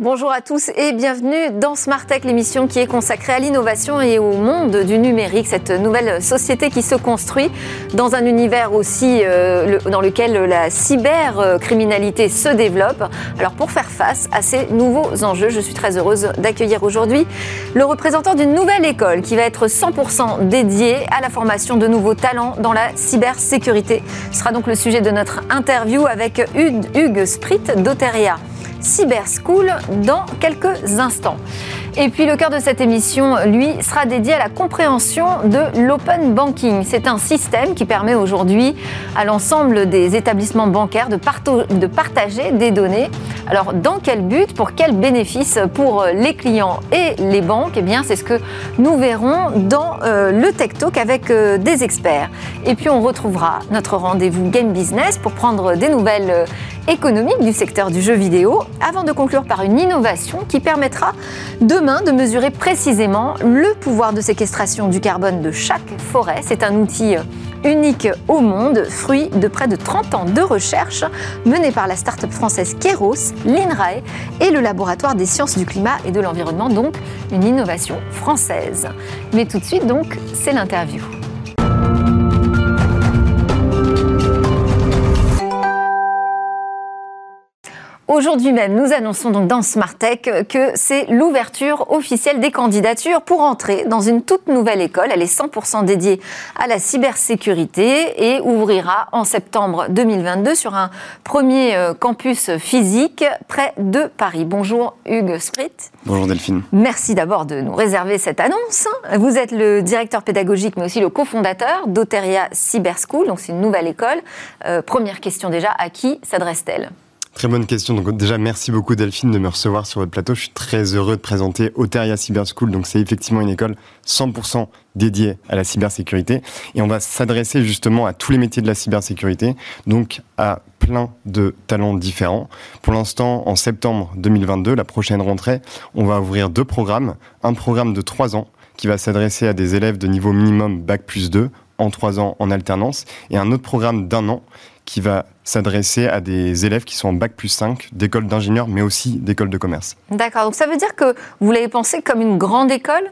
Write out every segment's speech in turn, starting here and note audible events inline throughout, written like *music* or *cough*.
Bonjour à tous et bienvenue dans Smart Tech, l'émission qui est consacrée à l'innovation et au monde du numérique, cette nouvelle société qui se construit dans un univers aussi euh, dans lequel la cybercriminalité se développe. Alors pour faire face à ces nouveaux enjeux, je suis très heureuse d'accueillir aujourd'hui le représentant d'une nouvelle école qui va être 100% dédiée à la formation de nouveaux talents dans la cybersécurité. Ce sera donc le sujet de notre interview avec Hugues Sprit d'Oteria. Cyber School dans quelques instants. Et puis le cœur de cette émission, lui, sera dédié à la compréhension de l'open banking. C'est un système qui permet aujourd'hui à l'ensemble des établissements bancaires de, de, partager des données. Alors dans quel but, pour quel bénéfice pour les clients et les banques? Eh bien c'est ce que nous verrons dans euh, le Tech Talk avec euh, des experts. Et puis on retrouvera notre rendez-vous Game Business pour prendre des nouvelles euh, économiques du secteur du jeu vidéo avant de conclure par une innovation qui permettra de mesurer précisément le pouvoir de séquestration du carbone de chaque forêt. C'est un outil unique au monde, fruit de près de 30 ans de recherche menée par la start-up française Keros, l'INRAE et le laboratoire des sciences du climat et de l'environnement, donc une innovation française. Mais tout de suite, donc, c'est l'interview. Aujourd'hui même, nous annonçons donc dans Smart Tech que c'est l'ouverture officielle des candidatures pour entrer dans une toute nouvelle école. Elle est 100% dédiée à la cybersécurité et ouvrira en septembre 2022 sur un premier euh, campus physique près de Paris. Bonjour Hugues Sprit. Bonjour Delphine. Merci d'abord de nous réserver cette annonce. Vous êtes le directeur pédagogique mais aussi le cofondateur d'Oteria Cyber School, donc c'est une nouvelle école. Euh, première question déjà, à qui s'adresse-t-elle? Très bonne question. Donc déjà, merci beaucoup Delphine de me recevoir sur votre plateau. Je suis très heureux de présenter Oteria Cyber School. Donc c'est effectivement une école 100% dédiée à la cybersécurité. Et on va s'adresser justement à tous les métiers de la cybersécurité, donc à plein de talents différents. Pour l'instant, en septembre 2022, la prochaine rentrée, on va ouvrir deux programmes. Un programme de trois ans qui va s'adresser à des élèves de niveau minimum Bac plus 2 en trois ans en alternance et un autre programme d'un an qui va s'adresser à des élèves qui sont en bac plus 5 d'écoles d'ingénieurs, mais aussi d'écoles de commerce. D'accord, donc ça veut dire que vous l'avez pensé comme une grande école?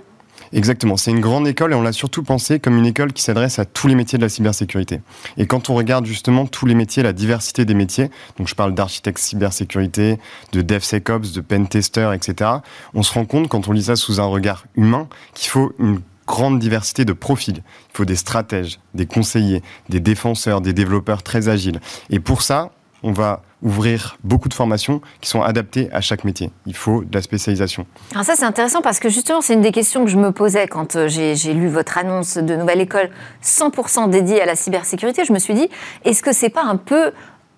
Exactement, c'est une grande école et on l'a surtout pensé comme une école qui s'adresse à tous les métiers de la cybersécurité. Et quand on regarde justement tous les métiers, la diversité des métiers, donc je parle d'architecte cybersécurité, de DevSecOps, de pentester, etc., on se rend compte quand on lit ça sous un regard humain qu'il faut une grande diversité de profils. Il faut des stratèges, des conseillers, des défenseurs, des développeurs très agiles. Et pour ça, on va ouvrir beaucoup de formations qui sont adaptées à chaque métier. Il faut de la spécialisation. Alors ça, c'est intéressant parce que justement, c'est une des questions que je me posais quand euh, j'ai lu votre annonce de nouvelle école 100% dédiée à la cybersécurité. Je me suis dit, est-ce que c'est pas un peu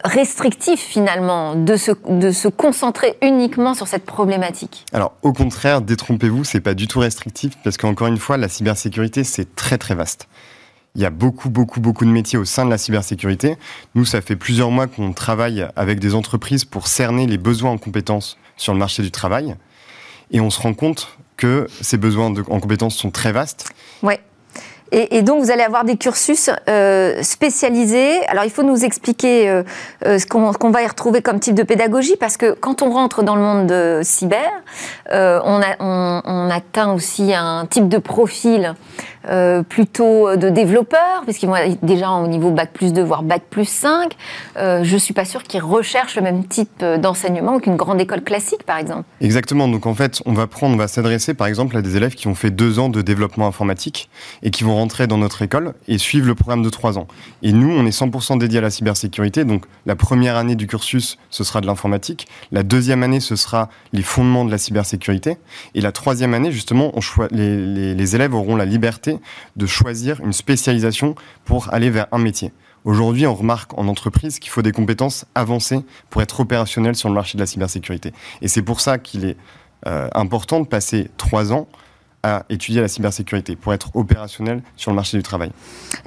restrictif finalement de se, de se concentrer uniquement sur cette problématique Alors au contraire, détrompez-vous, c'est pas du tout restrictif parce qu'encore une fois, la cybersécurité c'est très très vaste. Il y a beaucoup, beaucoup, beaucoup de métiers au sein de la cybersécurité. Nous, ça fait plusieurs mois qu'on travaille avec des entreprises pour cerner les besoins en compétences sur le marché du travail. Et on se rend compte que ces besoins en compétences sont très vastes. Ouais. Et, donc, vous allez avoir des cursus euh, spécialisés. Alors, il faut nous expliquer euh, euh, ce qu'on va y retrouver comme type de pédagogie, parce que quand on rentre dans le monde de cyber, on, atteint aussi un type de profil plutôt de développeurs, puisqu'ils vont déjà au niveau Bac plus 2, voire Bac plus 5. Euh, je ne suis pas sûre qu'ils recherchent le même type d'enseignement qu'une grande école classique, par exemple. Exactement. Donc en fait, on va prendre, on va s'adresser par exemple à des élèves qui ont fait deux ans de développement informatique et qui vont rentrer dans notre école et suivre le programme de trois ans. Et nous, on est 100% dédié à la cybersécurité. Donc la première année du cursus, ce sera de l'informatique. La deuxième année, ce sera les fondements de la cybersécurité. Et la troisième année, justement, les élèves auront la liberté de choisir une spécialisation pour aller vers un métier. Aujourd'hui, on remarque en entreprise qu'il faut des compétences avancées pour être opérationnel sur le marché de la cybersécurité. Et c'est pour ça qu'il est euh, important de passer trois ans à étudier la cybersécurité pour être opérationnel sur le marché du travail.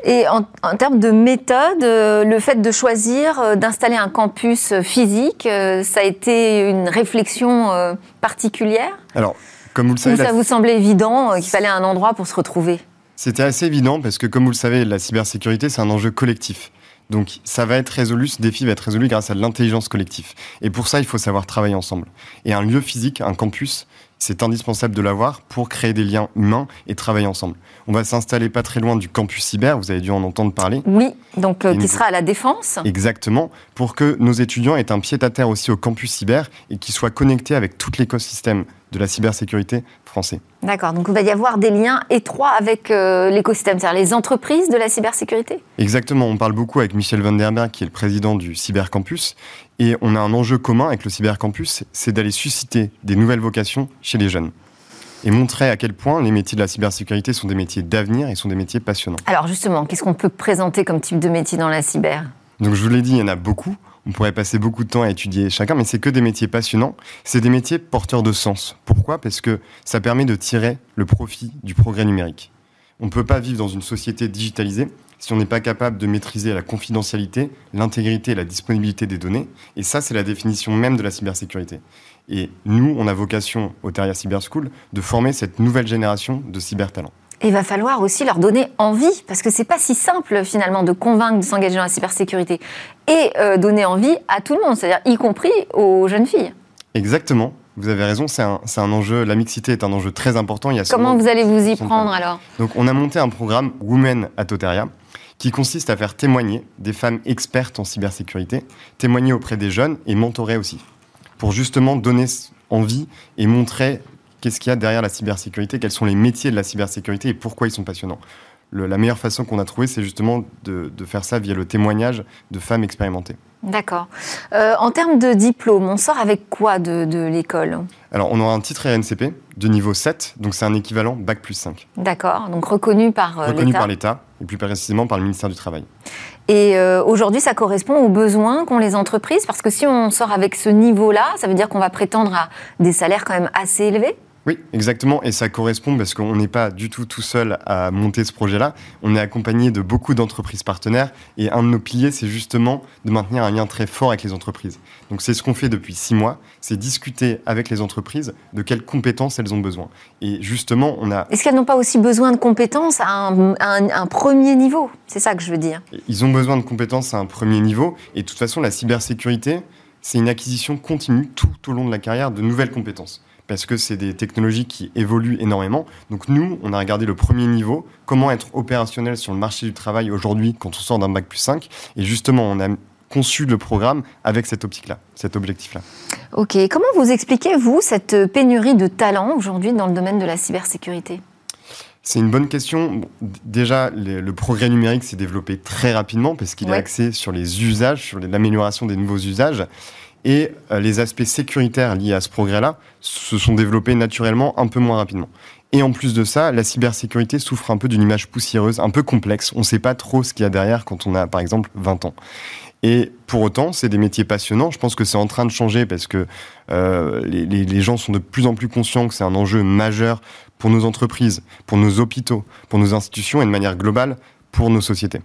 Et en, termes de méthode, euh, le fait de choisir euh, d'installer un campus physique, euh, ça a été une réflexion particulière Alors, comme vous le savez... Ou ça vous semblait évident qu'il fallait un endroit pour se retrouver? C'était assez évident parce que, comme vous le savez, la cybersécurité, c'est un enjeu collectif. Donc ça va être résolu, ce défi va être résolu grâce à l'intelligence collective. Et pour ça, il faut savoir travailler ensemble. Et un lieu physique, un campus, c'est indispensable de l'avoir pour créer des liens humains et travailler ensemble. On va s'installer pas très loin du campus cyber, vous avez dû en entendre parler. Oui, donc euh, qui sera à la Défense. Exactement, pour que nos étudiants aient un pied-à-terre aussi au campus cyber et qu'ils soient connectés avec tout l'écosystème de la cybersécurité français. D'accord, donc il va y avoir des liens étroits avec euh, l'écosystème, c'est-à-dire les entreprises de la cybersécurité? Exactement, on parle beaucoup avec Michel Van der Berg, qui est le président du Cybercampus, et on a un enjeu commun avec le Cybercampus, c'est d'aller susciter des nouvelles vocations chez les jeunes et montrer à quel point les métiers de la cybersécurité sont des métiers d'avenir et sont des métiers passionnants. Alors justement, qu'est-ce qu'on peut présenter comme type de métier dans la cyber? Donc je vous l'ai dit, il y en a beaucoup. On pourrait passer beaucoup de temps à étudier chacun, mais c'est que des métiers passionnants. C'est des métiers porteurs de sens. Pourquoi? Parce que ça permet de tirer le profit du progrès numérique. On ne peut pas vivre dans une société digitalisée si on n'est pas capable de maîtriser la confidentialité, l'intégrité et la disponibilité des données. Et ça, c'est la définition même de la cybersécurité. Et nous, on a vocation au Teria Cyber School de former cette nouvelle génération de cybertalents il va falloir aussi leur donner envie, parce que c'est pas si simple finalement de convaincre de s'engager dans la cybersécurité et euh, donner envie à tout le monde, c'est-à-dire y compris aux jeunes filles. Exactement. Vous avez raison, c'est un, un, enjeu, la mixité est un enjeu très important. Il y a Comment vous allez vous y prendre alors? Donc on a monté un programme Women at Oteria qui consiste à faire témoigner des femmes expertes en cybersécurité, témoigner auprès des jeunes et mentorer aussi, pour justement donner envie et montrer qu'est-ce qu'il y a derrière la cybersécurité, quels sont les métiers de la cybersécurité et pourquoi ils sont passionnants. la meilleure façon qu'on a trouvée, c'est justement de, faire ça via le témoignage de femmes expérimentées. D'accord. Euh, en termes de diplôme, on sort avec quoi de, l'école? Alors, on aura un titre RNCP de niveau 7, donc c'est un équivalent Bac plus 5. D'accord, donc reconnu par l'État Reconnu par l'État, et plus précisément par le ministère du Travail. Et euh, aujourd'hui, ça correspond aux besoins qu'ont les entreprises, parce que si on sort avec ce niveau-là, ça veut dire qu'on va prétendre à des salaires quand même assez élevés? Oui, exactement. Et ça correspond parce qu'on n'est pas du tout tout seul à monter ce projet-là. On est accompagné de beaucoup d'entreprises partenaires. Et un de nos piliers, c'est justement de maintenir un lien très fort avec les entreprises. Donc c'est ce qu'on fait depuis six mois. C'est discuter avec les entreprises de quelles compétences elles ont besoin. Et justement, on a... Est-ce qu'elles n'ont pas aussi besoin de compétences à un, un premier niveau? C'est ça que je veux dire. Ils ont besoin de compétences à un premier niveau. Et de toute façon, la cybersécurité, c'est une acquisition continue tout au long de la carrière de nouvelles compétences parce que c'est des technologies qui évoluent énormément. Donc nous, on a regardé le premier niveau, comment être opérationnel sur le marché du travail aujourd'hui quand on sort d'un bac plus 5. Et justement, on a conçu le programme avec cette optique-là, cet objectif-là. Ok, comment vous expliquez, vous, cette pénurie de talents aujourd'hui dans le domaine de la cybersécurité? C'est une bonne question. déjà, le, progrès numérique s'est développé très rapidement parce qu'il est axé sur les usages, sur l'amélioration des nouveaux usages. Et euh, les aspects sécuritaires liés à ce progrès-là se sont développés naturellement un peu moins rapidement. Et en plus de ça, la cybersécurité souffre un peu d'une image poussiéreuse, un peu complexe. On ne sait pas trop ce qu'il y a derrière quand on a, par exemple, 20 ans. Et pour autant, c'est des métiers passionnants. Je pense que c'est en train de changer parce que euh, les, les, gens sont de plus en plus conscients que c'est un enjeu majeur pour nos entreprises, pour nos hôpitaux, pour nos institutions et de manière globale pour nos sociétés.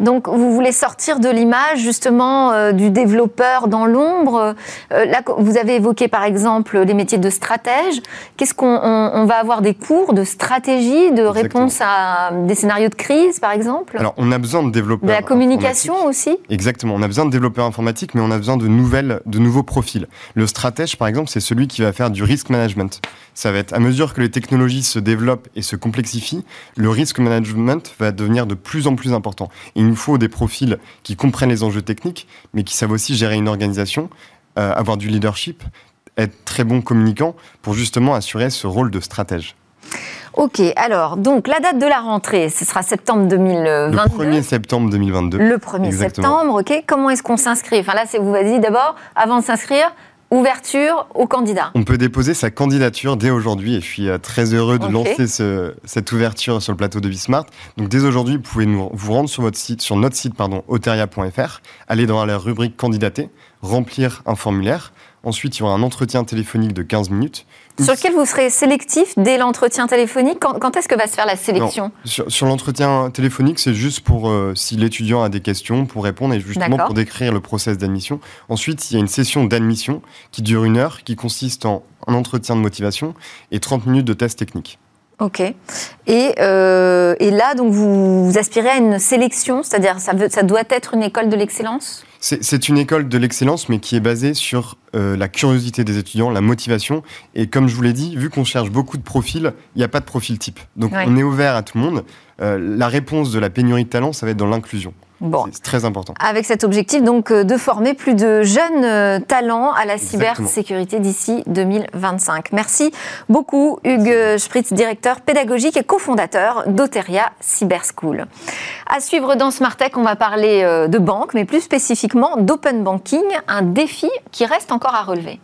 Donc, vous voulez sortir de l'image justement euh, du développeur dans l'ombre. Euh, là, vous avez évoqué par exemple les métiers de stratège. Qu'est-ce qu'on on, va avoir des cours de stratégie, de réponse à des scénarios de crise, par exemple? Alors, on a besoin de développeurs. De la communication aussi? Exactement. On a besoin de développeurs informatiques, mais on a besoin de nouvelles, de nouveaux profils. Le stratège, par exemple, c'est celui qui va faire du risk management. Ça va être à mesure que les technologies se développent et se complexifient, le risk management va devenir de plus en plus important. Il nous faut des profils qui comprennent les enjeux techniques, mais qui savent aussi gérer une organisation, euh, avoir du leadership, être très bon communicant pour justement assurer ce rôle de stratège. Ok, alors, donc la date de la rentrée, ce sera septembre 2022. Le 1er septembre 2022. Le 1er septembre, ok. Comment est-ce qu'on s'inscrit? Enfin là, c'est vous vas-y d'abord, avant de s'inscrire, ouverture aux candidats On peut déposer sa candidature dès aujourd'hui et je suis euh, très heureux de lancer cette ouverture sur le plateau de Bismart. Donc dès aujourd'hui, vous pouvez nous, vous rendre sur, votre site, sur notre site pardon, oteria.fr, aller dans la rubrique candidater, remplir un formulaire. Ensuite, il y aura un entretien téléphonique de 15 minutes. Sur lequel vous serez sélectif dès l'entretien téléphonique Quand, est-ce que va se faire la sélection Sur, l'entretien téléphonique, c'est juste pour euh, si l'étudiant a des questions, pour répondre et justement pour décrire le process d'admission. Ensuite, il y a une session d'admission qui dure une heure, qui consiste en un entretien de motivation et 30 minutes de test technique. Ok. Et, euh, et, là, donc, vous, aspirez à une sélection, c'est-à-dire ça, ça doit être une école de l'excellence? C'est une école de l'excellence, mais qui est basée sur euh, la curiosité des étudiants, la motivation. Et comme je vous l'ai dit, vu qu'on cherche beaucoup de profils, il n'y a pas de profil type. Donc on est ouvert à tout le monde. Euh, la réponse de la pénurie de talent, ça va être dans l'inclusion. C'est très important. Avec cet objectif donc euh, de former plus de jeunes euh, talents à la cybersécurité d'ici 2025. Merci beaucoup Hugues Spritz, directeur pédagogique et cofondateur d'Oteria Cyber School. À suivre dans Smart Tech, on va parler euh, de banque, mais plus spécifiquement d'open banking, un défi qui reste encore à relever.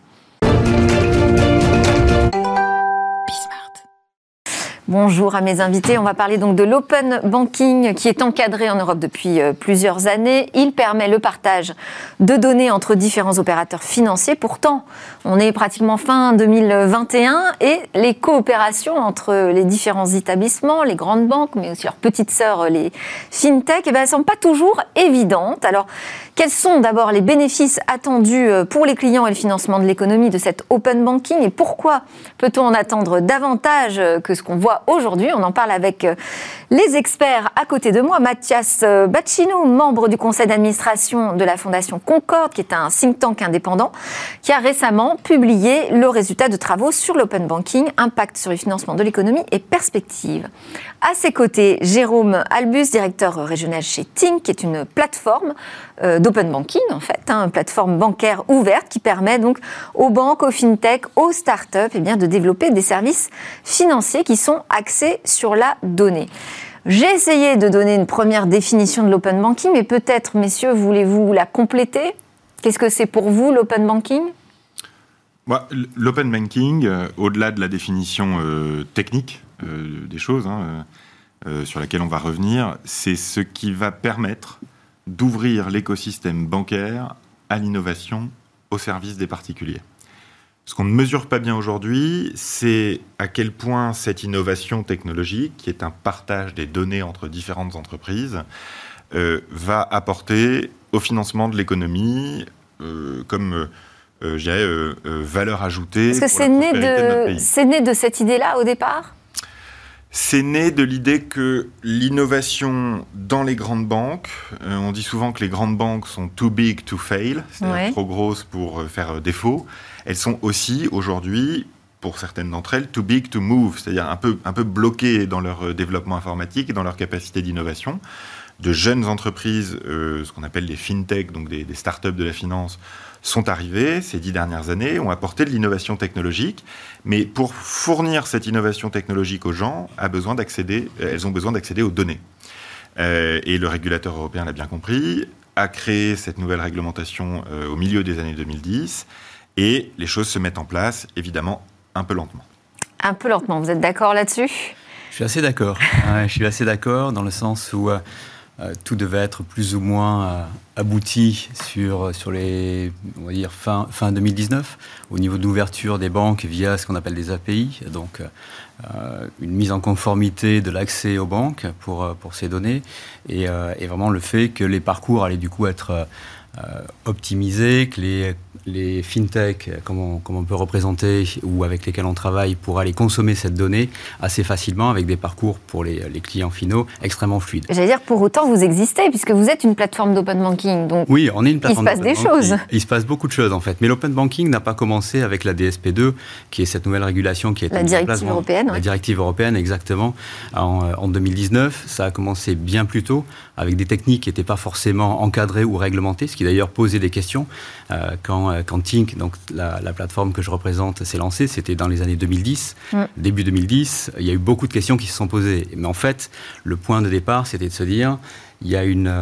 Bonjour à mes invités. On va parler donc de l'open banking qui est encadré en Europe depuis euh, plusieurs années. Il permet le partage de données entre différents opérateurs financiers. Pourtant, on est pratiquement fin 2021 et les coopérations entre les différents établissements, les grandes banques, mais aussi leurs petites sœurs, les fintech, eh ben, ne sont pas toujours évidentes. Alors, quels sont d'abord les bénéfices attendus euh, pour les clients et le financement de l'économie de cet open banking et pourquoi peut-on en attendre davantage euh, que ce qu'on voit aujourd'hui? On en parle avec euh, les experts à côté de moi. Mathias euh, Bacchino, membre du conseil d'administration de la Fondation Concorde, qui est un think tank indépendant, qui a récemment publié le résultat de travaux sur l'open banking, impact sur le financement de l'économie et perspectives. À ses côtés, Jérôme Albus, directeur régional chez Tink, qui est une plateforme euh, d'open banking, en fait, hein, une plateforme bancaire ouverte qui permet donc aux banques, aux fintech, aux startups eh bien, de développer des services financiers qui sont axés sur la donnée. J'ai essayé de donner une première définition de l'open banking, mais peut-être, messieurs, voulez-vous la compléter? Qu'est-ce que c'est pour vous l'open banking? L'open banking, euh, au-delà de la définition euh, technique euh, des choses, hein, sur laquelle on va revenir, c'est ce qui va permettre d'ouvrir l'écosystème bancaire à l'innovation au service des particuliers. Ce qu'on ne mesure pas bien aujourd'hui, c'est à quel point cette innovation technologique, qui est un partage des données entre différentes entreprises, euh, va apporter au financement de l'économie euh, comme euh, valeur ajoutée. Est-ce que c'est né de cette idée-là au départ? C'est né de l'idée que l'innovation dans les grandes banques, on dit souvent que les grandes banques sont too big to fail, c'est-à-dire trop grosses pour faire défaut elles sont aussi aujourd'hui pour certaines d'entre elles, too big to move, c'est-à-dire un peu, un peu bloquées dans leur euh, développement informatique et dans leur capacité d'innovation. De jeunes entreprises, euh, ce qu'on appelle les fintech, donc des, des startups de la finance, sont arrivées ces dix dernières années, ont apporté de l'innovation technologique, mais pour fournir cette innovation technologique aux gens, a besoin d'accéder, elles ont besoin d'accéder aux données. Euh, et le régulateur européen l'a bien compris, a créé cette nouvelle réglementation au milieu des années 2010 et les choses se mettent en place, évidemment, un peu lentement. Un peu lentement, vous êtes d'accord là-dessus? Je suis assez d'accord. je suis assez d'accord dans le sens où euh, euh, tout devait être plus ou moins euh, abouti sur, sur les, on va dire, fin, fin 2019, au niveau de l'ouverture des banques via ce qu'on appelle des API, donc une mise en conformité de l'accès aux banques pour, ces données, et, vraiment le fait que les parcours allaient du coup être optimisés, que les les fintech, comme on, peut représenter, ou avec lesquels on travaille pour aller consommer cette donnée assez facilement avec des parcours pour les, clients finaux extrêmement fluides. J'allais dire, pour autant, vous existez, puisque vous êtes une plateforme d'open banking. Donc oui, on est une plateforme Il se passe des choses. Il, se passe beaucoup de choses, en fait. Mais l'open banking n'a pas commencé avec la DSP2, qui est cette nouvelle régulation qui est la directive européenne. La directive européenne, exactement, en, en 2019. Ça a commencé bien plus tôt, avec des techniques qui n'étaient pas forcément encadrées ou réglementées, ce qui d'ailleurs posait des questions euh, quand euh, quand Tink, donc la, plateforme que je représente, s'est lancée, c'était dans les années 2010, mm. début 2010. Il y a eu beaucoup de questions qui se sont posées. Mais en fait, le point de départ, c'était de se dire il y a une,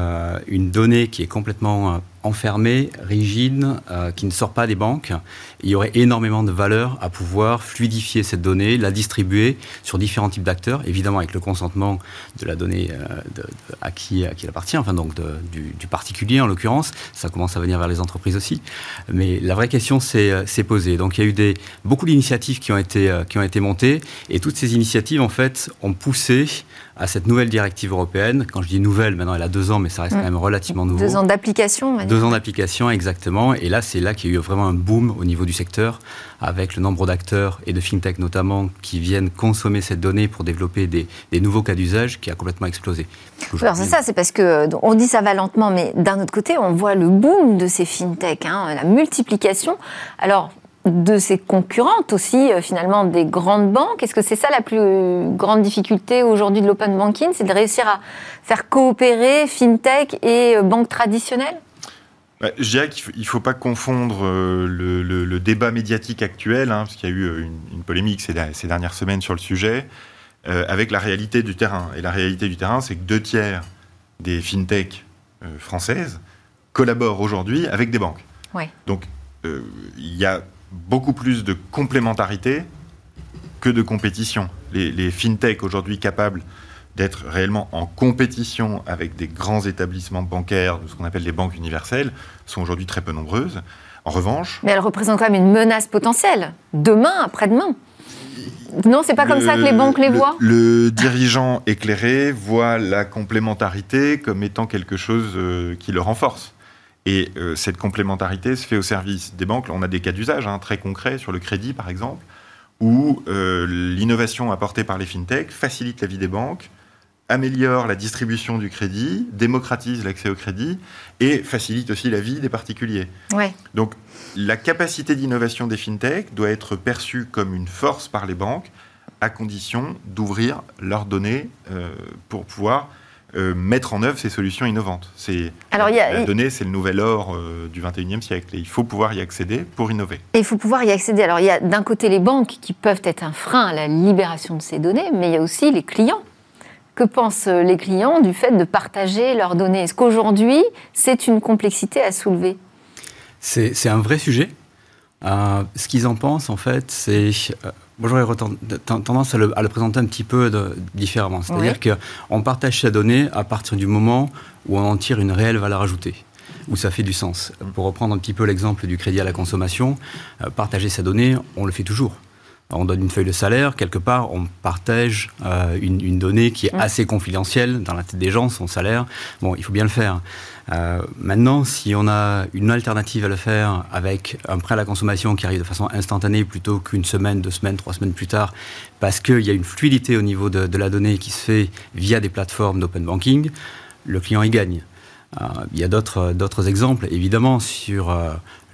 une donnée qui est complètement enfermé, rigide, euh, qui ne sort pas des banques. Il y aurait énormément de valeur à pouvoir fluidifier cette donnée, la distribuer sur différents types d'acteurs, évidemment avec le consentement de la donnée euh, à, qui, à qui elle appartient, enfin donc du, particulier en l'occurrence. Ça commence à venir vers les entreprises aussi. Mais la vraie question s'est euh, posée. Donc il y a eu des, beaucoup d'initiatives qui, ont été, qui ont été montées et toutes ces initiatives en fait ont poussé à cette nouvelle directive européenne. Quand je dis nouvelle, maintenant elle a deux ans, mais ça reste quand même relativement nouveau. Deux ans d'application. Deux ans d'application, exactement. Et là, c'est là qu'il y a eu vraiment un boom au niveau du secteur, avec le nombre d'acteurs et de fintech notamment qui viennent consommer cette donnée pour développer des, nouveaux cas d'usage qui a complètement explosé. Alors c'est ça, c'est parce que on dit ça va lentement, mais d'un autre côté, on voit le boom de ces fintech, hein, la multiplication. Alors de ses concurrentes aussi, euh, finalement, des grandes banques. Est-ce que c'est ça la plus grande difficulté aujourd'hui de l'open banking C'est de réussir à faire coopérer fintech et euh, banques traditionnelles? Bah, je dirais qu'il ne faut, pas confondre euh, le, débat médiatique actuel, hein, parce qu'il y a eu une, polémique ces, dernières semaines sur le sujet, avec la réalité du terrain. Et la réalité du terrain, c'est que deux tiers des fintech françaises collaborent aujourd'hui avec des banques. Donc, il y a beaucoup plus de complémentarité que de compétition. Les, les fintech aujourd'hui capables d'être réellement en compétition avec des grands établissements bancaires, de ce qu'on appelle les banques universelles, sont aujourd'hui très peu nombreuses. En revanche... Mais elles représentent quand même une menace potentielle, demain, après-demain. Non, c'est pas comme ça que les banques les voient Le dirigeant éclairé voit la complémentarité comme étant quelque chose euh, qui le renforce. Et euh, cette complémentarité se fait au service des banques. on a des cas d'usage hein, très concrets sur le crédit, par exemple, où euh, l'innovation apportée par les fintechs facilite la vie des banques, améliore la distribution du crédit, démocratise l'accès au crédit et facilite aussi la vie des particuliers. Donc la capacité d'innovation des fintechs doit être perçue comme une force par les banques à condition d'ouvrir leurs données euh, pour pouvoir euh, mettre en œuvre ces solutions innovantes. C'est Alors, la donnée, c'est le nouvel or euh, du 21e siècle et il faut pouvoir y accéder pour innover. Et il faut pouvoir y accéder. Alors il y a d'un côté les banques qui peuvent être un frein à la libération de ces données, mais il y a aussi les clients. Que pensent les clients du fait de partager leurs données? Est-ce qu'aujourd'hui, c'est une complexité à soulever? C'est un vrai sujet. Euh, ce qu'ils en pensent, en fait, c'est moi, j'aurais tendance à le, présenter un petit peu différemment. C'est-à-dire qu'on partage sa donnée à partir du moment où on en tire une réelle valeur ajoutée, où ça fait du sens. Pour reprendre un petit peu l'exemple du crédit à la consommation, euh, partager sa donnée, on le fait toujours. On donne une feuille de salaire, quelque part, on partage euh, une, donnée qui est assez confidentielle dans la tête des gens, son salaire. Bon, il faut bien le faire. Euh, maintenant, si on a une alternative à le faire avec un prêt à la consommation qui arrive de façon instantanée plutôt qu'une semaine, deux semaines, trois semaines plus tard, parce qu'il y a une fluidité au niveau de, de la donnée qui se fait via des plateformes d'open banking, le client y gagne. Euh, il y a d'autres exemples, évidemment, sur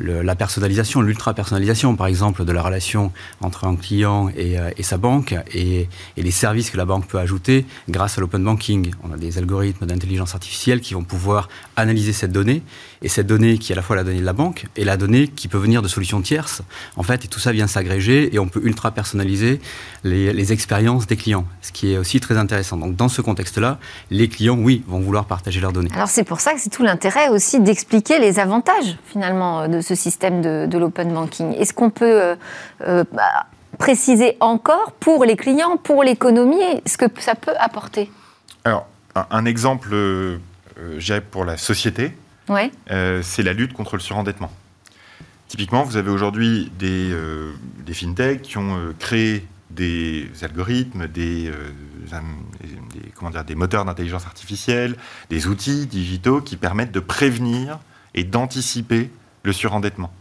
euh, la personnalisation, l'ultra-personnalisation, par exemple, de la relation entre un client et, euh, sa banque et, les services que la banque peut ajouter grâce à l'open banking. On a des algorithmes d'intelligence artificielle qui vont pouvoir analyser cette donnée et cette donnée qui est à la fois la donnée de la banque et la donnée qui peut venir de solutions tierces. En fait, tout ça vient s'agréger et on peut ultra-personnaliser les, les expériences des clients, ce qui est aussi très intéressant. Donc, dans ce contexte-là, les clients, oui, vont vouloir partager leurs données. Alors, c'est pour ça que c'est tout l'intérêt aussi d'expliquer les avantages finalement de ce système de, l'open banking. Est-ce qu'on peut euh, euh, bah, préciser encore pour les clients, pour l'économie, ce que ça peut apporter? Alors, un, exemple, euh, pour la société, ouais. c'est la lutte contre le surendettement. Typiquement, vous avez aujourd'hui des, des fintechs qui ont créé des algorithmes, des, comment dire, des moteurs d'intelligence artificielle, des outils digitaux qui permettent de prévenir et d'anticiper le surendettement.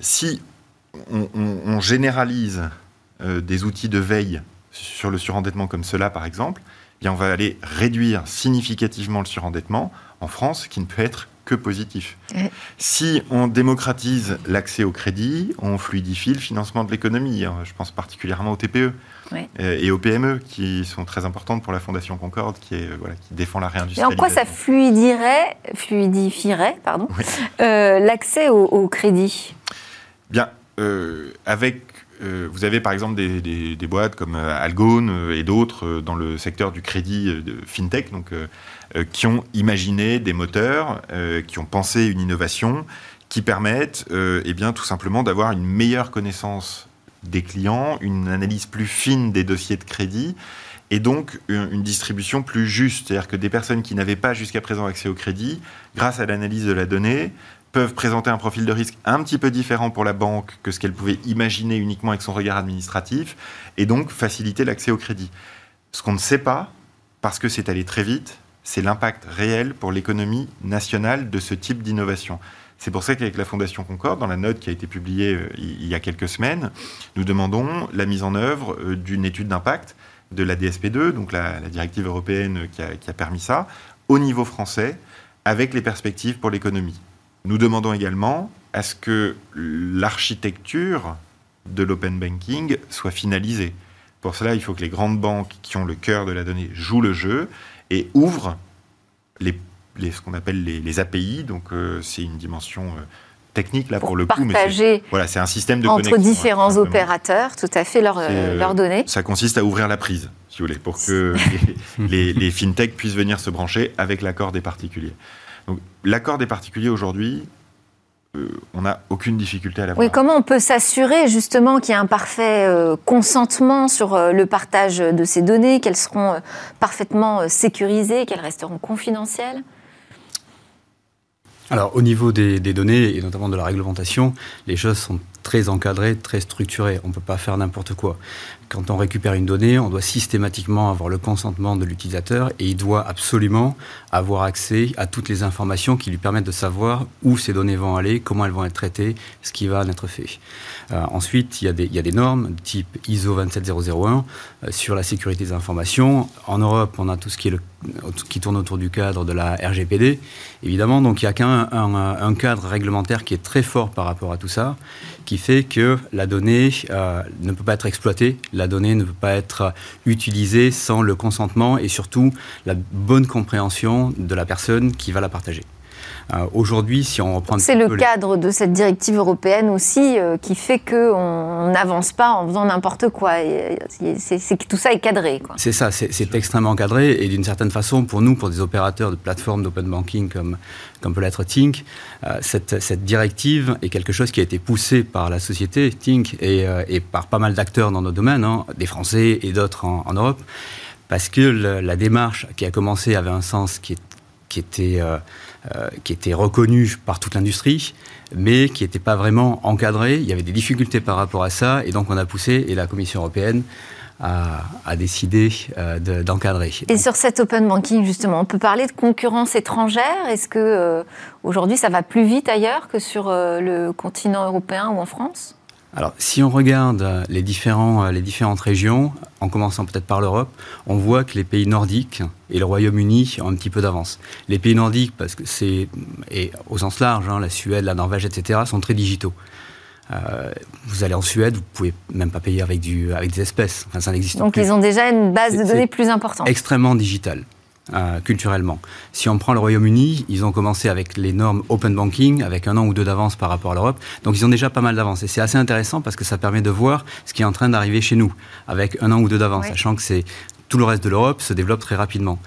Si on, généralise euh, des outils de veille sur le surendettement comme cela, par exemple, eh bien on va aller réduire significativement le surendettement en France, qui ne peut être que positif. Si on démocratise l'accès au crédit, on fluidifie le financement de l'économie. Hein. Je pense particulièrement aux TPE euh, et aux PME qui sont très importantes pour la Fondation Concorde qui, est, euh, voilà, qui défend la réindustrialisation. Et en quoi ça fluidifierait, fluidifierait pardon, euh, l'accès au, crédit? Bien, avec euh, vous avez par exemple des, boîtes comme Algone et d'autres dans le secteur du crédit de fintech, qui ont imaginé des moteurs, qui ont pensé une innovation qui permettent eh tout simplement d'avoir une meilleure connaissance des clients, une analyse plus fine des dossiers de crédit et donc une, distribution plus juste. C'est-à-dire que des personnes qui n'avaient pas jusqu'à présent accès au crédit, grâce à l'analyse de la donnée, peuvent présenter un profil de risque un petit peu différent pour la banque que ce qu'elle pouvait imaginer uniquement avec son regard administratif, et donc faciliter l'accès au crédit. Ce qu'on ne sait pas, parce que c'est allé très vite, c'est l'impact réel pour l'économie nationale de ce type d'innovation. C'est pour ça qu'avec la Fondation Concorde, dans la note qui a été publiée euh, il y a quelques semaines, nous demandons la mise en œuvre euh, d'une étude d'impact de la DSP2, donc la, directive européenne qui a, permis ça, au niveau français, avec les perspectives pour l'économie. Nous demandons également à ce que l'architecture de l'open banking soit finalisée. Pour cela, il faut que les grandes banques qui ont le cœur de la donnée jouent le jeu et ouvrent les, ce qu'on appelle les, API. Donc, euh, c'est une dimension euh, technique là pour, le coup, mais voilà, c'est un système de entre différents opérateurs, tout à fait leurs leur données. Ça consiste à ouvrir la prise, si vous voulez, pour que les, les, fintechs puissent venir se brancher avec l'accord des particuliers. Donc, l'accord des particuliers aujourd'hui, euh, on n'a aucune difficulté à l'avoir. Oui, comment on peut s'assurer justement qu'il y a un parfait euh, consentement sur euh, le partage de ces données, qu'elles seront parfaitement sécurisées, qu'elles resteront confidentielles? Alors, au niveau des, données, et notamment de la réglementation, les choses sont très encadrées, très structurées. On ne peut pas faire n'importe quoi. Quand on récupère une donnée, on doit systématiquement avoir le consentement de l'utilisateur et il doit absolument avoir accès à toutes les informations qui lui permettent de savoir où ces données vont aller, comment elles vont être traitées, ce qui va en être fait. Euh, ensuite, il y, a des, normes type ISO 27001 euh, sur la sécurité des informations. En Europe, on a tout ce qui tourne autour du cadre de la RGPD, évidemment. Donc il n'y a qu'un un, cadre réglementaire qui est très fort par rapport à tout ça, qui fait que la donnée euh, ne peut pas être exploitée, la donnée ne peut pas être utilisée sans le consentement et surtout la bonne compréhension de la personne qui va la partager. Euh, aujourd'hui, si on reprend... C'est le cadre de cette directive européenne aussi euh, qui fait qu'on n'avance pas en faisant n'importe quoi. C'est que tout ça est cadré. C'est ça, c'est extrêmement cadré et d'une certaine façon, pour nous, pour des opérateurs de plateformes d'open banking comme, comme peut l'être Tink, euh, cette, cette, directive est quelque chose qui a été poussé par la société Tink et, et par pas mal d'acteurs dans nos domaines, hein, des Français et d'autres en, Europe parce que la démarche qui a commencé avait un sens qui, qui était euh, qui était reconnu par toute l'industrie, mais qui n'était pas vraiment encadré. Il y avait des difficultés par rapport à ça, et donc on a poussé, et la Commission européenne a, décidé euh, d'encadrer. et sur cet open banking, justement, on peut parler de concurrence étrangère Est-ce que euh, aujourd'hui ça va plus vite ailleurs que sur le continent européen ou en France? Alors, si on regarde les, différents, les différentes régions, en commençant peut-être par l'Europe, on voit que les pays nordiques et le Royaume-Uni ont un petit peu d'avance. Les pays nordiques, parce que c'est, et au sens large, hein, la Suède, la Norvège, etc., sont très digitaux. Euh, vous allez en Suède, vous pouvez même pas payer avec, du, avec des espèces. Enfin, ça n'existe Donc ils ont déjà une base de données plus importante. Extrêmement digitale. Euh, culturellement. Si on prend le Royaume-Uni, ils ont commencé avec les normes open banking, avec un an ou deux d'avance par rapport à l'Europe. Donc ils ont déjà pas mal d'avance. Et c'est assez intéressant parce que ça permet de voir ce qui est en train d'arriver chez nous, avec un an ou deux d'avance, sachant que c'est tout le reste de l'Europe se développe très rapidement.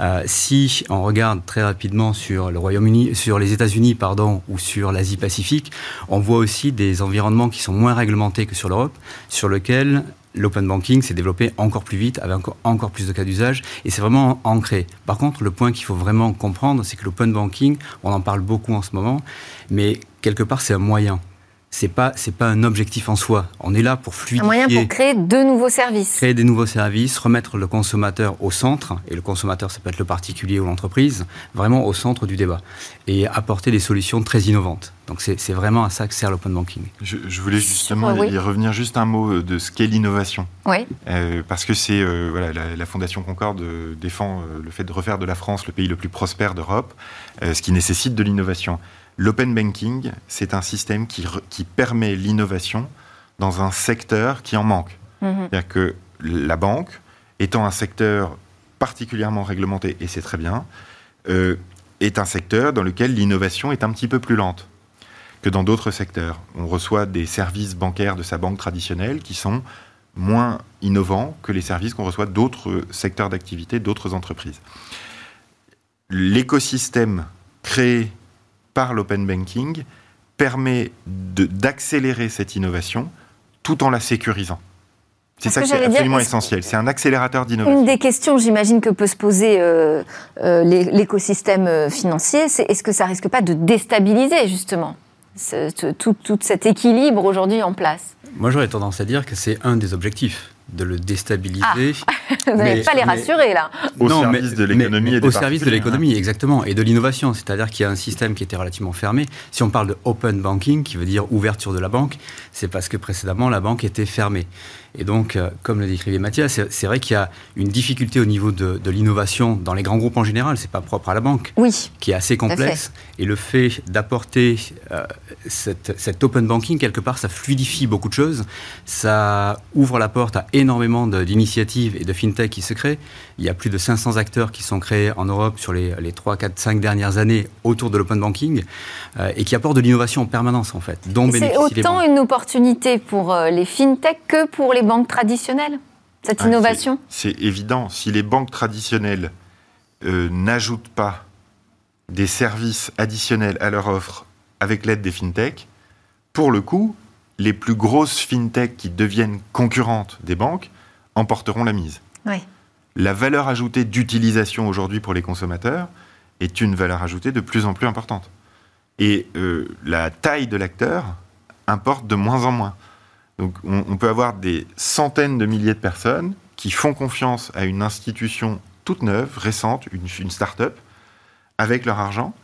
Euh, si on regarde très rapidement sur le Royaume-Uni, sur les États-Unis, pardon, ou sur l'Asie-Pacifique, on voit aussi des environnements qui sont moins réglementés que sur l'Europe, sur lesquels l'open banking s'est développé encore plus vite, avec encore, plus de cas d'usage, et c'est vraiment ancré. Par contre, le point qu'il faut vraiment comprendre, c'est que l'open banking, on en parle beaucoup en ce moment, mais quelque part, c'est un moyen c'est pas c'est pas un objectif en soi. On est là pour fluidifier. Un moyen pour créer de nouveaux services. Créer des nouveaux services, remettre le consommateur au centre et le consommateur, ça peut être le particulier ou l'entreprise, vraiment au centre du débat et apporter des solutions très innovantes. Donc c'est vraiment à ça que sert l'open banking. Je, voulais justement y revenir juste un mot de ce qu'est l'innovation. Oui. Euh, parce que c'est euh, voilà la, Fondation Concorde euh, défend le fait de refaire de la France le pays le plus prospère d'Europe, ce qui nécessite de l'innovation. L'open banking, c'est un système qui, qui permet l'innovation dans un secteur qui en manque. Mhm. C'est-à-dire que la banque, étant un secteur particulièrement réglementé, et c'est très bien, euh, est un secteur dans lequel l'innovation est un petit peu plus lente. que dans d'autres secteurs. On reçoit des services bancaires de sa banque traditionnelle qui sont moins innovants que les services qu'on reçoit d'autres secteurs d'activité, d'autres entreprises. L'écosystème créé par l'open banking permet d'accélérer cette innovation tout en la sécurisant. C'est ça qui est absolument essentiel. C'est un accélérateur d'innovation. Une des questions, j'imagine, que peut se poser euh, euh, l'écosystème euh, financier, c'est est-ce que ça risque pas de déstabiliser justement tout, tout cet équilibre aujourd'hui en place? Moi, j'aurais tendance à dire que c'est un des objectifs de le déstabiliser. Ah. *laughs* Vous n'allez pas les rassurer là. Au service de l'économie Au service de l'économie, exactement, et de l'innovation. C'est-à-dire qu'il y a un système qui était relativement fermé. Si on parle de open banking, qui veut dire ouverture de la banque, c'est parce que précédemment la banque était fermée. Et donc, euh, comme le décrivait Mathias, c'est vrai qu'il y a une difficulté au niveau de, l'innovation dans les grands groupes en général. C'est pas propre à la banque, oui, qui est assez complexe. Et le fait d'apporter euh, cet open banking quelque part, ça fluidifie beaucoup de choses. Ça ouvre la porte à énormément d'initiatives et de fintech qui se créent. Il y a plus de 500 acteurs qui sont créés en Europe sur les, 3, 4, 5 dernières années autour de l'open banking euh, et qui apportent de l'innovation en permanence en fait. C'est autant une opportunité pour les fintech que pour les banques traditionnelles, cette ah, innovation? C'est évident. Si les banques traditionnelles euh, n'ajoutent pas des services additionnels à leur offre avec l'aide des fintech, pour le coup, les plus grosses fintech qui deviennent concurrentes des banques emporteront la mise. La valeur ajoutée d'utilisation aujourd'hui pour les consommateurs est une valeur ajoutée de plus en plus importante. Et euh, la taille de l'acteur importe de moins en moins. Donc on, peut avoir des centaines de milliers de personnes qui font confiance à une institution toute neuve, récente, une, une start-up, avec leur argent,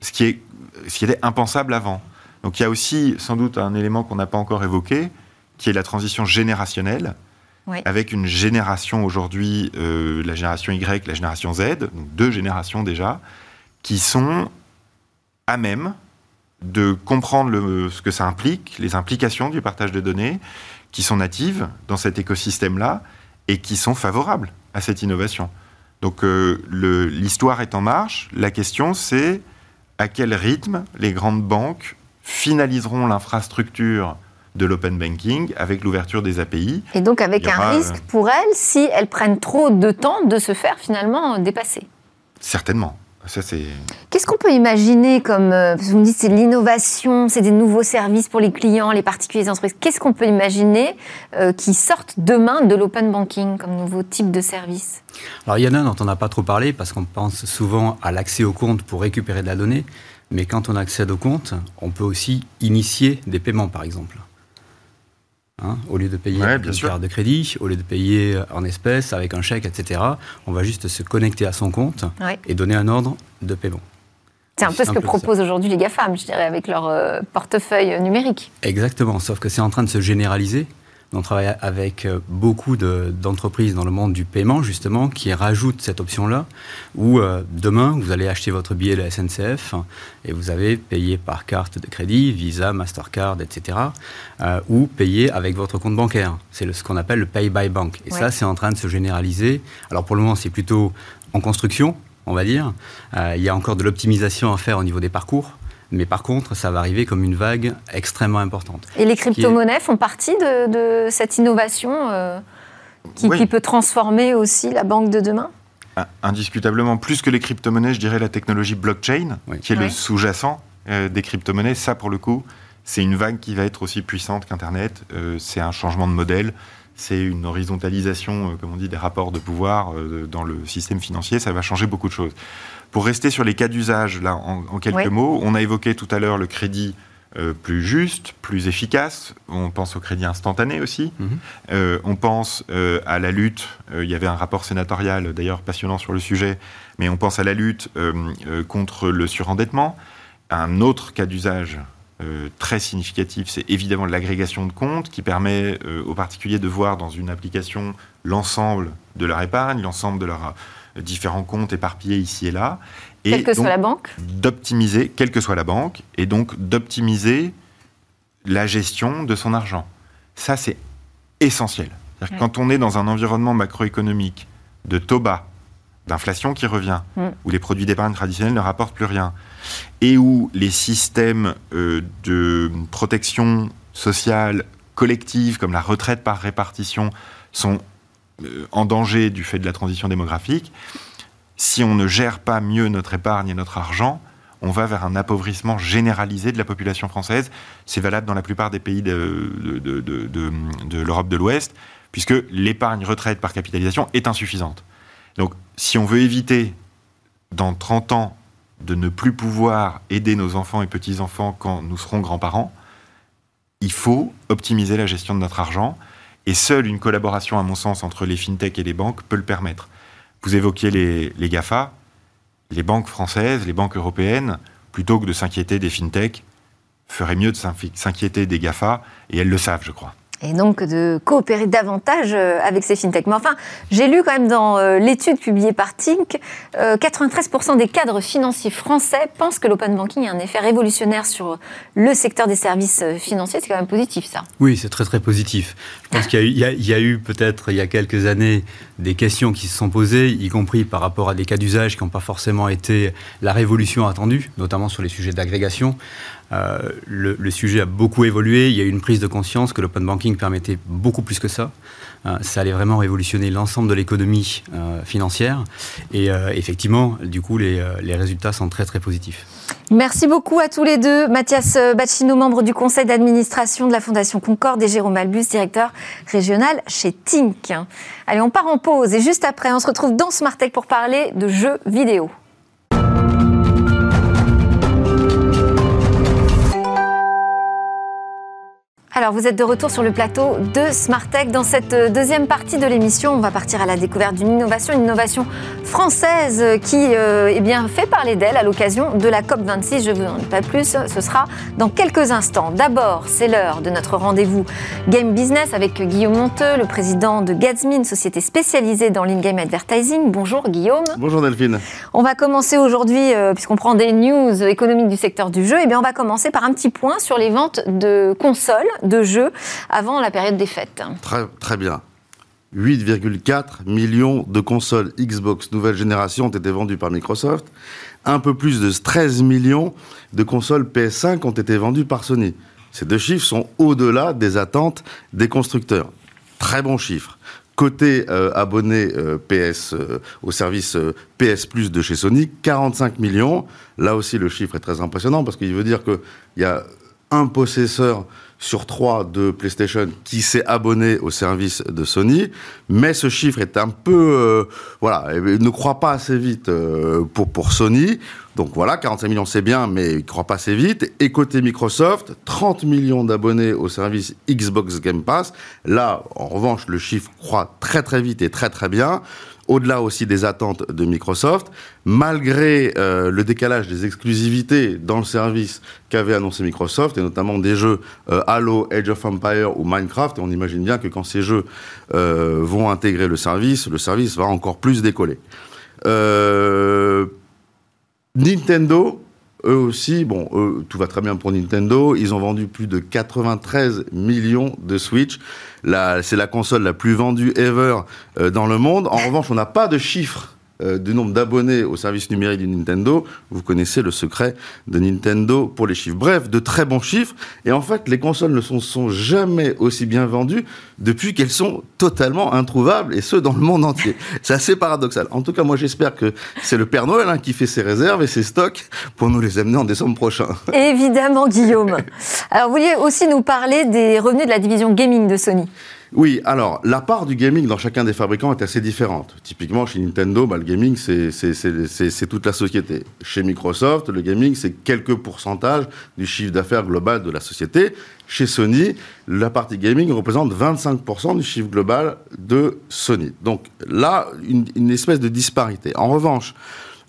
ce qui, est, ce qui était impensable avant. Donc il y a aussi sans doute un élément qu'on n'a pas encore évoqué, qui est la transition générationnelle, avec une génération aujourd'hui, euh, la génération Y, la génération Z, donc deux générations déjà, qui sont à même de comprendre ce que ça implique, les implications du partage de données, qui sont natives dans cet écosystème-là et qui sont favorables à cette innovation. Donc euh, l'histoire est en marche. La question, c'est à quel rythme les grandes banques finaliseront l'infrastructure de l'open banking avec l'ouverture des API. Et donc avec un risque pour elles si elles prennent trop de temps de se faire finalement dépasser. Certainement. Qu'est-ce qu'on peut imaginer comme. Euh, vous me dites c'est de l'innovation, c'est des nouveaux services pour les clients, les particuliers, les entreprises. Qu'est-ce qu'on peut imaginer euh, qui sortent demain de l'open banking comme nouveau type de service? Alors il y en a dont on n'a pas trop parlé parce qu'on pense souvent à l'accès au compte pour récupérer de la donnée. Mais quand on accède au compte, on peut aussi initier des paiements par exemple. Hein, au lieu de payer une carte de crédit, au lieu de payer en espèces, avec un chèque, etc., on va juste se connecter à son compte et donner un ordre de paiement. C'est un peu ce que proposent aujourd'hui les GAFAM, je dirais, avec leur euh, portefeuille numérique. Exactement, sauf que c'est en train de se généraliser on travaille avec euh, beaucoup d'entreprises dans le monde du paiement, justement, qui rajoutent cette option-là, où euh, demain, vous allez acheter votre billet de la SNCF et vous avez payé par carte de crédit, Visa, Mastercard, etc., euh, ou payé avec votre compte bancaire. C'est ce qu'on appelle le Pay by Bank. Et ça, c'est en train de se généraliser. Alors pour le moment, c'est plutôt en construction, on va dire. il y a encore de l'optimisation à faire au niveau des parcours. Mais par contre, ça va arriver comme une vague extrêmement importante. Et les crypto-monnaies font partie de, cette innovation euh, qui, peut transformer aussi la banque de demain? Ah, Indiscutablement, plus que les crypto-monnaies, je dirais la technologie blockchain, qui est le sous-jacent euh, des crypto-monnaies. Ça, pour le coup, c'est une vague qui va être aussi puissante qu'Internet. Euh, c'est un changement de modèle. C'est une horizontalisation, comme on dit, des rapports de pouvoir dans le système financier. Ça va changer beaucoup de choses. Pour rester sur les cas d'usage, là, en, quelques mots, on a évoqué tout à l'heure le crédit euh, plus juste, plus efficace. On pense au crédit instantané aussi. Mhm. Euh, on pense euh, à la lutte. il y avait un rapport sénatorial, d'ailleurs passionnant sur le sujet, mais on pense à la lutte contre le surendettement. Un autre cas d'usage très significatif, c'est évidemment l'agrégation de comptes qui permet aux particuliers de voir dans une application l'ensemble de leur épargne, l'ensemble de leur différents comptes éparpillés ici et là. Et quelle que soit la banque D'optimiser, quelle que soit la banque, et donc d'optimiser la gestion de son argent. Ça, c'est essentiel. Quand on est dans un environnement macroéconomique de taux bas, d'inflation qui revient, mm. où les produits d'épargne traditionnels ne rapportent plus rien, et où les systèmes euh, de protection sociale collective, comme la retraite par répartition, sont euh, en danger du fait de la transition démographique, si on ne gère pas mieux notre épargne et notre argent, on va vers un appauvrissement généralisé de la population française. C'est valable dans la plupart des pays de, de l'Europe de l'Ouest, puisque l'épargne retraite par capitalisation est insuffisante. Donc, si on veut éviter, dans 30 ans, de ne plus pouvoir aider nos enfants et petits-enfants quand nous serons grands-parents, il faut optimiser la gestion de notre argent. Et seule une collaboration, à mon sens, entre les fintechs et les banques peut le permettre. Vous évoquiez les, les GAFA. Les banques françaises, les banques européennes, plutôt que de s'inquiéter des fintechs, feraient mieux de s'inquiéter des GAFA, et elles le savent, je crois et donc de coopérer davantage euh, avec ces fintechs. Mais enfin, j'ai lu quand même dans euh, l'étude publiée par Tink, 93% euh, des cadres financiers français pensent que l'open banking a un effet révolutionnaire sur le secteur des services financiers. C'est quand même positif, ça. Oui, c'est très très positif. Je pense qu'il y, y, a eu peut-être il y a quelques années des questions qui se sont posées, y compris par rapport à des cas d'usage qui n'ont pas forcément été la révolution attendue, notamment sur les sujets d'agrégation. Euh, le, sujet a beaucoup évolué. Il y a eu une prise de conscience que l'open banking permettait beaucoup plus que ça. Euh, ça allait vraiment révolutionner l'ensemble de l'économie euh, financière. Et effectivement, du coup, les, résultats sont très très positifs. Merci beaucoup à tous les deux. Mathias Bacchino, membre du conseil d'administration de la Fondation Concorde, et Jérôme Albus, directeur régional chez Tink. Allez, on part en pause et juste après, on se retrouve dans Smart Tech pour parler de jeux vidéo. Alors, vous êtes de retour sur le plateau de Smartech. Dans cette euh, deuxième partie de l'émission, on va partir à la découverte d'une innovation, une innovation française qui euh, eh bien, fait parler d'elle à l'occasion de la COP26. Je ne vous en dis pas plus, ce sera dans quelques instants. D'abord, c'est l'heure de notre rendez-vous Game Business avec Guillaume Monteux, le président de Gatsby, société spécialisée dans l'in-game advertising. Bonjour Guillaume. Bonjour Delphine. On va commencer aujourd'hui, euh, puisqu'on prend des news économiques du secteur du jeu, eh bien, on va commencer par un petit point sur les ventes de consoles de jeux avant la période des fêtes. Très, bien. 8,4 millions de consoles Xbox nouvelle génération ont été vendues par Microsoft. Un peu plus de 13 millions de consoles PS5 ont été vendues par Sony. Ces deux chiffres sont au-delà des attentes des constructeurs. Très bon chiffre. Côté euh, abonnés euh, PS euh, au service PS Plus de chez Sony, 45 millions. Là aussi, le chiffre est très impressionnant parce qu'il veut dire qu'il y a un possesseur sur trois de PlayStation qui s'est abonné au service de Sony, mais ce chiffre est un peu, euh, voilà, ne croit pas assez vite euh, pour Sony. Donc voilà, 45 millions c'est bien, mais il croit pas assez vite. Et côté Microsoft, 30 millions d'abonnés au service Xbox Game Pass. Là, en revanche, le chiffre croît très très vite et très très bien au-delà aussi des attentes de Microsoft, malgré euh, le décalage des exclusivités dans le service qu'avait annoncé Microsoft, et notamment des jeux euh, Halo, Age of Empire ou Minecraft, on imagine bien que quand ces jeux euh, vont intégrer le service, le service va encore plus décoller. Nintendo, eux aussi, bon, tout va très bien pour Nintendo. Ils ont vendu plus de 93 millions de Switch. C'est la console la plus vendue ever euh, dans le monde. En revanche, on n'a pas de chiffres euh, du nombre d'abonnés au service numérique du Nintendo, vous connaissez le secret de Nintendo pour les chiffres. Bref, de très bons chiffres. Et en fait, les consoles ne sont, sont jamais aussi bien vendues depuis qu'elles sont totalement introuvables, et ce, dans le monde entier. *laughs* C'est assez paradoxal. En tout cas, moi, j'espère que c'est le Père Noël hein, qui fait ses réserves et ses stocks pour nous les amener en décembre prochain. *laughs* Évidemment, Guillaume. Alors, vous vouliez aussi nous parler des revenus de la division gaming de Sony oui, alors la part du gaming dans chacun des fabricants est assez différente. Typiquement chez Nintendo, bah, le gaming c'est toute la société. Chez Microsoft, le gaming c'est quelques pourcentages du chiffre d'affaires global de la société. Chez Sony, la partie gaming représente 25% du chiffre global de Sony. Donc là, une, une espèce de disparité. En revanche,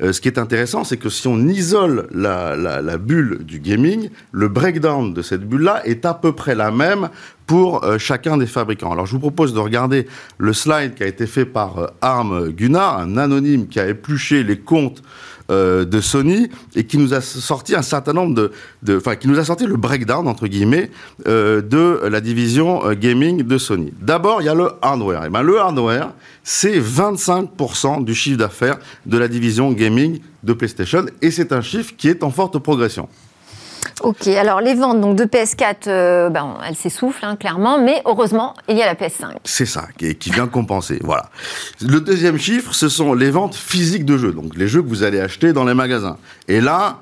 euh, ce qui est intéressant, c'est que si on isole la, bulle du gaming, le breakdown de cette bulle-là est à peu près la même pour euh, chacun des fabricants. Alors je vous propose de regarder le slide qui a été fait par euh, Arm Gunnar, un anonyme qui a épluché les comptes euh, de Sony et qui nous a sorti un certain nombre de, enfin qui nous a sorti le breakdown entre guillemets euh, de la division euh, gaming de Sony. D'abord, il y a le hardware. Et eh ben le hardware, c'est 25% du chiffre d'affaires de la division gaming de PlayStation et c'est un chiffre qui est en forte progression. Ok, alors les ventes donc, de PS4, euh, ben, elles s'essoufflent hein, clairement, mais heureusement, il y a la PS5. C'est ça, qui, vient compenser. voilà. Le deuxième chiffre, ce sont les ventes physiques de jeux, donc les jeux que vous allez acheter dans les magasins. Et là,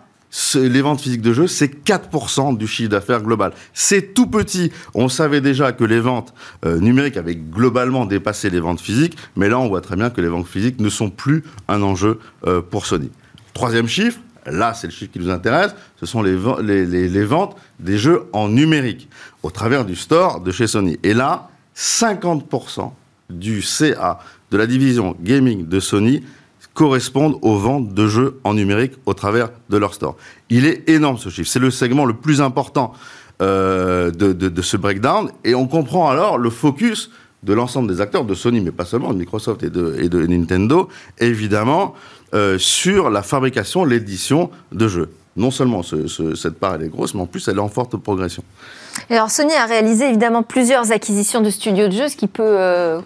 les ventes physiques de jeux, c'est 4% du chiffre d'affaires global. C'est tout petit. On savait déjà que les ventes euh, numériques avaient globalement dépassé les ventes physiques, mais là, on voit très bien que les ventes physiques ne sont plus un enjeu euh, pour Sony. Troisième chiffre, là c'est le chiffre qui nous intéresse, ce sont les, ventes des jeux en numérique au travers du store de chez Sony. Et là, 50% du CA de la division gaming de Sony correspondent aux ventes de jeux en numérique au travers de leur store. Il est énorme ce chiffre. C'est le segment le plus important euh, de, ce breakdown. Et on comprend alors le focus de l'ensemble des acteurs, de Sony, mais pas seulement, de Microsoft et de Nintendo, évidemment, euh, sur la fabrication, l'édition de jeux. Non seulement cette part elle est grosse, mais en plus elle est en forte progression. alors Sony a réalisé évidemment plusieurs acquisitions de studios de jeux, ce qui peut euh,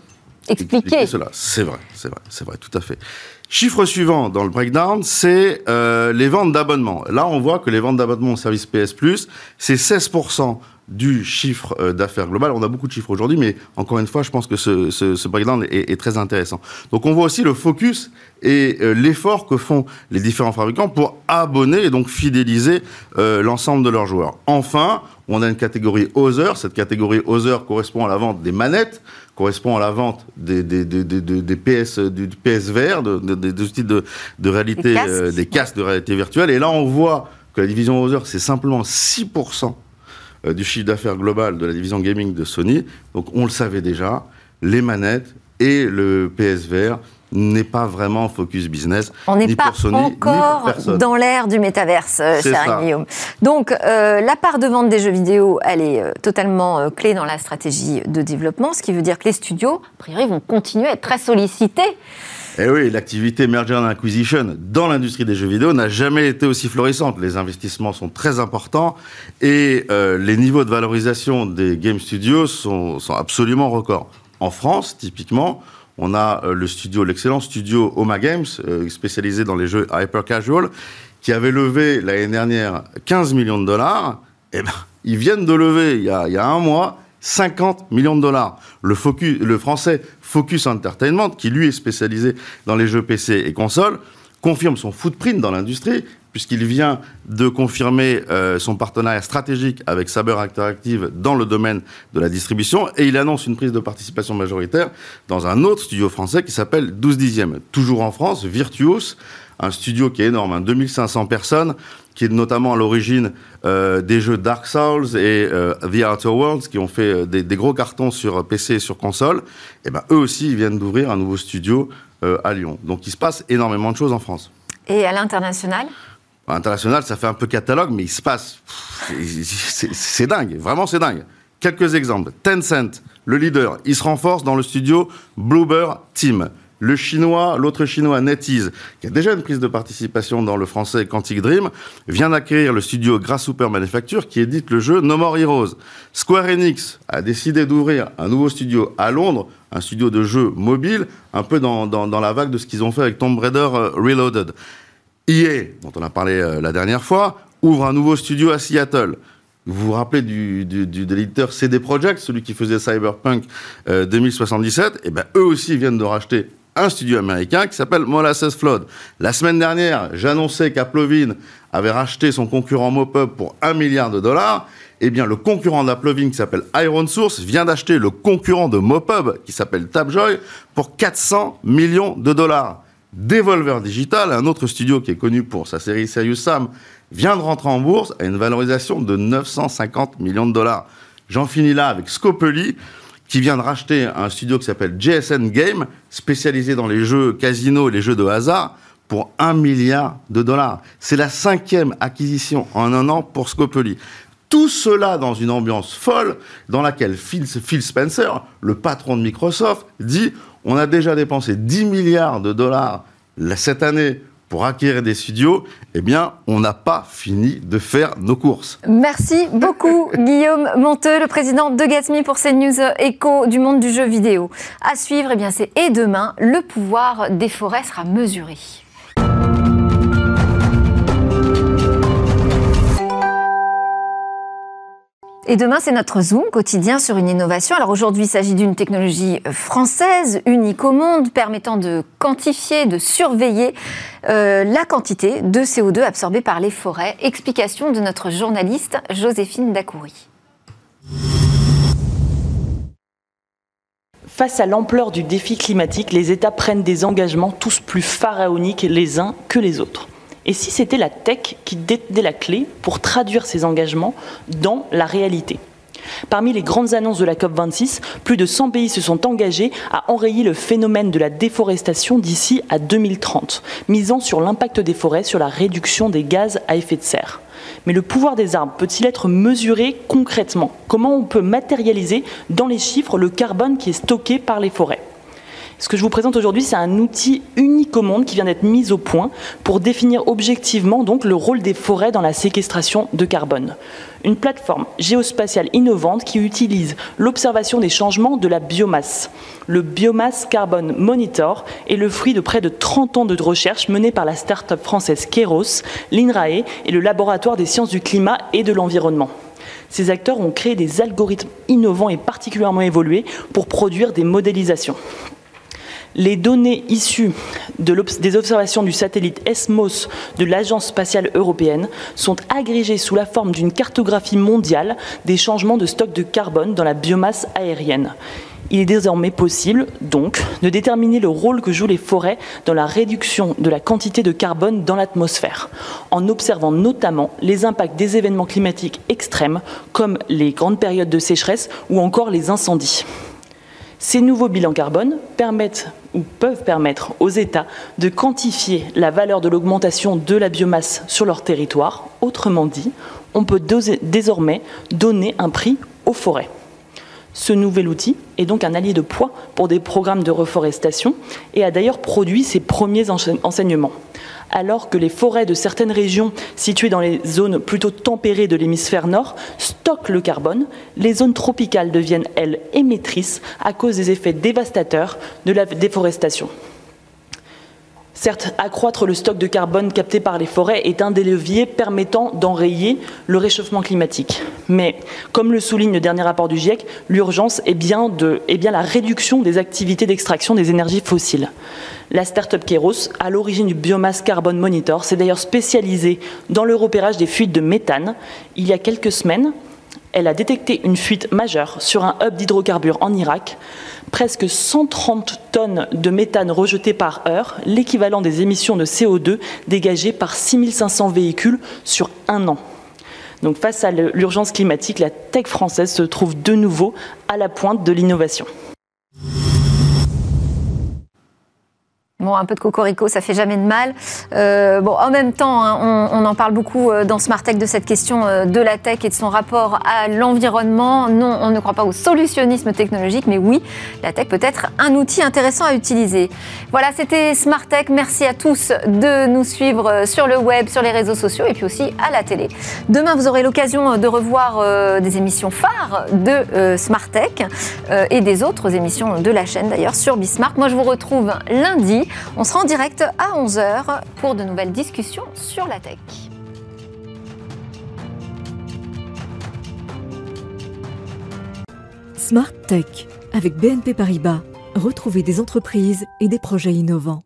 expliquer. cela. C'est vrai, c'est vrai, c'est vrai, tout à fait. Chiffre suivant dans le breakdown, c'est euh, les ventes d'abonnements. Là, on voit que les ventes d'abonnements au service PS Plus, c'est 16% du chiffre euh, d'affaires global. On a beaucoup de chiffres aujourd'hui, mais encore une fois, je pense que ce, ce, ce breakdown est, est, très intéressant. Donc on voit aussi le focus et euh, l'effort que font les différents fabricants pour abonner et donc fidéliser euh, l'ensemble de leurs joueurs. Enfin, on a une catégorie Other. Cette catégorie Other correspond à la vente des manettes, correspond à la vente des, des, des, des PS, du PSVR, des outils de, de réalité, des casques de réalité virtuelle. Et là, on voit que la division Other, c'est simplement 6% euh, du chiffre d'affaires global de la division gaming de Sony. Donc on le savait déjà, les manettes et le PSVR n'est pas vraiment focus business. On n'est pas encore dans l'ère du métaverse, euh, cher Guillaume. Donc, euh, la part de vente des jeux vidéo, elle est totalement clé dans la stratégie de développement, ce qui veut dire que les studios, a priori, vont continuer à être très sollicités eh oui, l'activité merger and acquisition dans l'industrie des jeux vidéo n'a jamais été aussi florissante. Les investissements sont très importants et euh, les niveaux de valorisation des game studios sont, absolument records. En France, typiquement, on a euh, le studio, l'excellent studio Oma Games, euh, spécialisé dans les jeux hyper casual, qui avait levé l'année dernière 15 millions de dollars. Eh ben, ils viennent de lever il y a, il y a un mois 50 millions de dollars. Le, focus, français Focus Entertainment, qui lui est spécialisé dans les jeux PC et consoles, confirme son footprint dans l'industrie, puisqu'il vient de confirmer euh, son partenariat stratégique avec Saber Interactive dans le domaine de la distribution, et il annonce une prise de participation majoritaire dans un autre studio français qui s'appelle 12 dixièmes. Toujours en France, Virtuos, un studio qui est énorme, hein, 2500 personnes, qui est notamment à l'origine euh, des jeux Dark Souls et euh, The Outer Worlds, qui ont fait euh, des, des, gros cartons sur PC et sur console, et ben eux aussi ils viennent d'ouvrir un nouveau studio à Lyon. Donc il se passe énormément de choses en France. Et à l'international? À l'international, ça fait un peu catalogue, mais il se passe. C'est dingue, vraiment c'est dingue. Quelques exemples. Tencent, le leader, il se renforce dans le studio Bloober Team le chinois, l'autre chinois NetEase, qui a déjà une prise de participation dans le français Quantic Dream, vient d'acquérir le studio Grasshopper Manufacture qui édite le jeu No More Heroes. Square Enix a décidé d'ouvrir un nouveau studio à Londres, un studio de jeux mobile, un peu dans, la vague de ce qu'ils ont fait avec Tomb Raider euh, Reloaded. EA, dont on a parlé euh, la dernière fois, ouvre un nouveau studio à Seattle. Vous vous rappelez du, du, de l'éditeur CD Projekt, celui qui faisait Cyberpunk 2077 euh, Eh ben, eux aussi viennent de racheter un studio américain qui s'appelle Molasses Flood. La semaine dernière, j'annonçais qu'Aplovin avait racheté son concurrent Mopub pour un milliard de dollars. Eh bien, le concurrent d'Aplovin qui s'appelle Iron Source vient d'acheter le concurrent de Mopub qui s'appelle Tapjoy pour 400 millions de dollars. Devolver Digital, un autre studio qui est connu pour sa série Serious Sam, vient de rentrer en bourse à une valorisation de 950 millions de dollars. J'en finis là avec Scopely, qui vient de racheter un studio qui s'appelle JSN Game, spécialisé dans les jeux casino et les jeux de hasard, pour un milliard de dollars. C'est la cinquième acquisition en un an pour Scopely. Tout cela dans une ambiance folle dans laquelle Phil, Phil Spencer, le patron de Microsoft, dit on a déjà dépensé 10 milliards de dollars cette année pour acquérir des studios, eh bien, on n'a pas fini de faire nos courses. Merci beaucoup, *laughs* Guillaume Monteux, le président de Gatsby, pour ces news écho du monde du jeu vidéo. À suivre, eh bien, c'est et demain, le pouvoir des forêts sera mesuré. Et demain, c'est notre Zoom quotidien sur une innovation. Alors aujourd'hui, il s'agit d'une technologie française, unique au monde, permettant de quantifier, de surveiller euh, la quantité de CO2 absorbée par les forêts. Explication de notre journaliste Joséphine Dacoury. Face à l'ampleur du défi climatique, les États prennent des engagements tous plus pharaoniques les uns que les autres. Et si c'était la tech qui détenait la clé pour traduire ces engagements dans la réalité? Parmi les grandes annonces de la COP26, plus de 100 pays se sont engagés à enrayer le phénomène de la déforestation d'ici à 2030, misant sur l'impact des forêts sur la réduction des gaz à effet de serre. Mais le pouvoir des arbres peut-il être mesuré concrètement? Comment on peut matérialiser dans les chiffres le carbone qui est stocké par les forêts? Ce que je vous présente aujourd'hui, c'est un outil unique au monde qui vient d'être mis au point pour définir objectivement le rôle des forêts dans la séquestration de carbone. Une plateforme géospatiale innovante qui utilise l'observation des changements de la biomasse. Le Biomass Carbon Monitor est le fruit de près de 30 ans de recherche menée par la start-up française Keros, l'INRAE et le laboratoire des sciences du climat et de l'environnement ces acteurs ont créé des algorithmes innovants et particulièrement évolués pour produire des modélisations. Les données issues des observations du satellite ESMOS de l'Agence spatiale européenne sont agrégées sous la forme d'une cartographie mondiale des changements de stock de carbone dans la biomasse aérienne. Il est désormais possible, donc, de déterminer le rôle que jouent les forêts dans la réduction de la quantité de carbone dans l'atmosphère, en observant notamment les impacts des événements climatiques extrêmes, comme les grandes périodes de sécheresse ou encore les incendies. Ces nouveaux bilans carbone permettent ou peuvent permettre aux États de quantifier la valeur de l'augmentation de la biomasse sur leur territoire. Autrement dit, on peut désormais donner un prix aux forêts. Ce nouvel outil est donc un allié de poids pour des programmes de reforestation et a d'ailleurs produit ses premiers enseignements alors que les forêts de certaines régions situées dans les zones plutôt tempérées de l'hémisphère nord stockent le carbone, les zones tropicales deviennent, elles, émettrices à cause des effets dévastateurs de la déforestation. Certes, accroître le stock de carbone capté par les forêts est un des leviers permettant d'enrayer le réchauffement climatique. Mais, comme le souligne le dernier rapport du GIEC, l'urgence est bien, la réduction des activités d'extraction des énergies fossiles. La start-up Keros, à l'origine du Biomass Carbon Monitor, s'est d'ailleurs spécialisée dans le repérage des fuites de méthane. Il y a quelques semaines, elle a détecté une fuite majeure sur un hub d'hydrocarbures en Irak. Presque 130 tonnes de méthane rejetées par heure, l'équivalent des émissions de CO2 dégagées par 6500 véhicules sur un an. Donc face à l'urgence climatique, la tech française se trouve de nouveau à la pointe de l'innovation. Bon, un peu de cocorico, ça fait jamais de mal. Euh, bon, en même temps, hein, on, en parle beaucoup euh, dans Smart Tech de cette question euh, de la tech et de son rapport à l'environnement. Non, on ne croit pas au solutionnisme technologique, mais oui, la tech peut être un outil intéressant à utiliser. Voilà, c'était Smart Tech. Merci à tous de nous suivre sur le web, sur les réseaux sociaux et puis aussi à la télé. Demain, vous aurez l'occasion de revoir des émissions phares de Smart Tech et des autres émissions de la chaîne d'ailleurs sur Bismart. Moi, je vous retrouve lundi. On sera en direct à 11h pour de nouvelles discussions sur la tech. Smart Tech avec BNP Paribas. Retrouvez des entreprises et des projets innovants.